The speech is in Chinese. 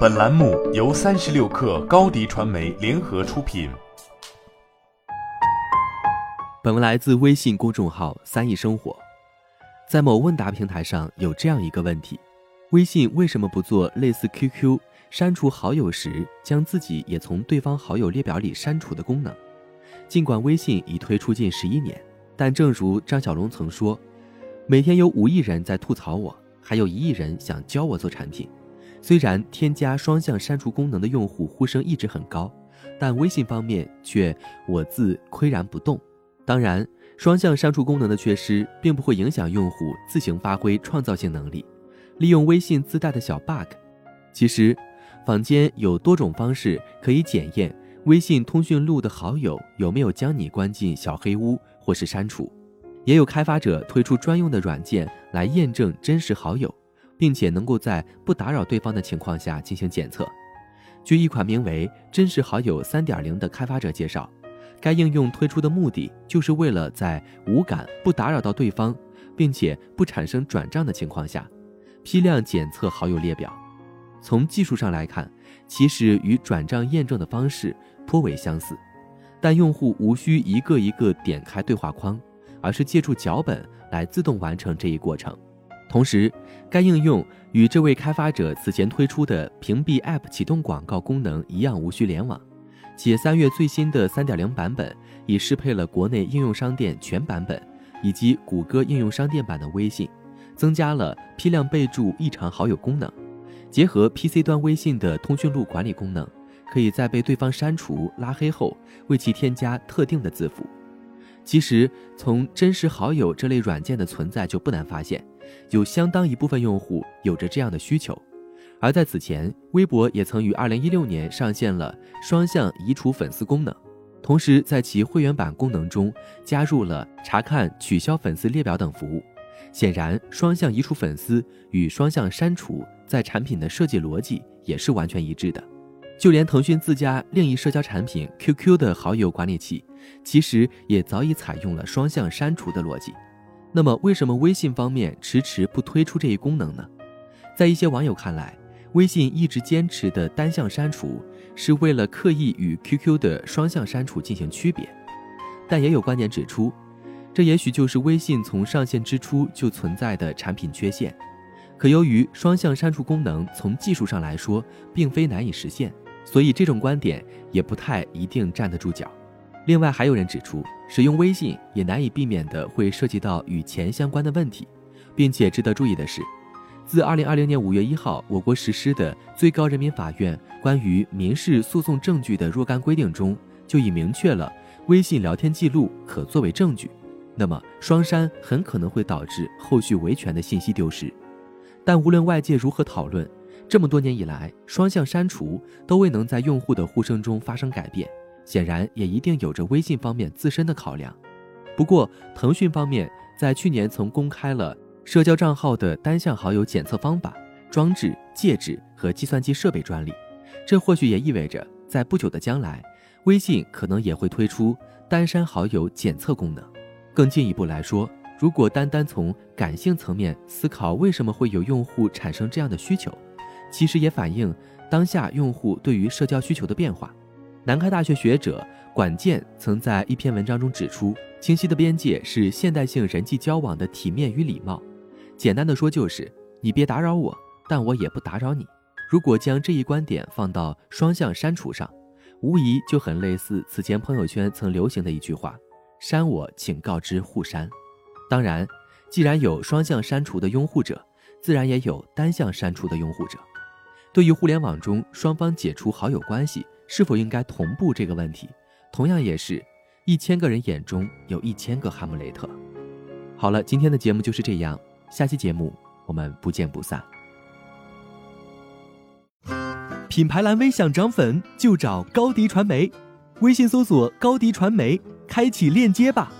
本栏目由三十六氪高低传媒联合出品。本文来自微信公众号“三亿生活”。在某问答平台上有这样一个问题：微信为什么不做类似 QQ 删除好友时将自己也从对方好友列表里删除的功能？尽管微信已推出近十一年，但正如张小龙曾说：“每天有五亿人在吐槽我，还有一亿人想教我做产品。”虽然添加双向删除功能的用户呼声一直很高，但微信方面却我自岿然不动。当然，双向删除功能的缺失并不会影响用户自行发挥创造性能力，利用微信自带的小 bug。其实，坊间有多种方式可以检验微信通讯录的好友有没有将你关进小黑屋或是删除，也有开发者推出专用的软件来验证真实好友。并且能够在不打扰对方的情况下进行检测。据一款名为“真实好友三点零”的开发者介绍，该应用推出的目的就是为了在无感、不打扰到对方，并且不产生转账的情况下，批量检测好友列表。从技术上来看，其实与转账验证的方式颇为相似，但用户无需一个一个点开对话框，而是借助脚本来自动完成这一过程。同时，该应用与这位开发者此前推出的屏蔽 App 启动广告功能一样无需联网，且三月最新的3.0版本已适配了国内应用商店全版本以及谷歌应用商店版的微信，增加了批量备注异常好友功能。结合 PC 端微信的通讯录管理功能，可以在被对方删除、拉黑后为其添加特定的字符。其实，从真实好友这类软件的存在就不难发现。有相当一部分用户有着这样的需求，而在此前，微博也曾于二零一六年上线了双向移除粉丝功能，同时在其会员版功能中加入了查看、取消粉丝列表等服务。显然，双向移除粉丝与双向删除在产品的设计逻辑也是完全一致的。就连腾讯自家另一社交产品 QQ 的好友管理器，其实也早已采用了双向删除的逻辑。那么，为什么微信方面迟迟不推出这一功能呢？在一些网友看来，微信一直坚持的单向删除是为了刻意与 QQ 的双向删除进行区别。但也有观点指出，这也许就是微信从上线之初就存在的产品缺陷。可由于双向删除功能从技术上来说并非难以实现，所以这种观点也不太一定站得住脚。另外，还有人指出，使用微信也难以避免的会涉及到与钱相关的问题，并且值得注意的是，自二零二零年五月一号我国实施的最高人民法院关于民事诉讼证据的若干规定中，就已明确了微信聊天记录可作为证据。那么，双删很可能会导致后续维权的信息丢失。但无论外界如何讨论，这么多年以来，双向删除都未能在用户的呼声中发生改变。显然也一定有着微信方面自身的考量。不过，腾讯方面在去年曾公开了社交账号的单向好友检测方法、装置、介质和计算机设备专利。这或许也意味着，在不久的将来，微信可能也会推出单删好友检测功能。更进一步来说，如果单单从感性层面思考，为什么会有用户产生这样的需求，其实也反映当下用户对于社交需求的变化。南开大学学者管健曾在一篇文章中指出，清晰的边界是现代性人际交往的体面与礼貌。简单的说，就是你别打扰我，但我也不打扰你。如果将这一观点放到双向删除上，无疑就很类似此前朋友圈曾流行的一句话：“删我，请告知互删。”当然，既然有双向删除的拥护者，自然也有单向删除的拥护者。对于互联网中双方解除好友关系，是否应该同步这个问题，同样也是一千个人眼中有一千个哈姆雷特。好了，今天的节目就是这样，下期节目我们不见不散。品牌蓝 V 想涨粉就找高迪传媒，微信搜索高迪传媒，开启链接吧。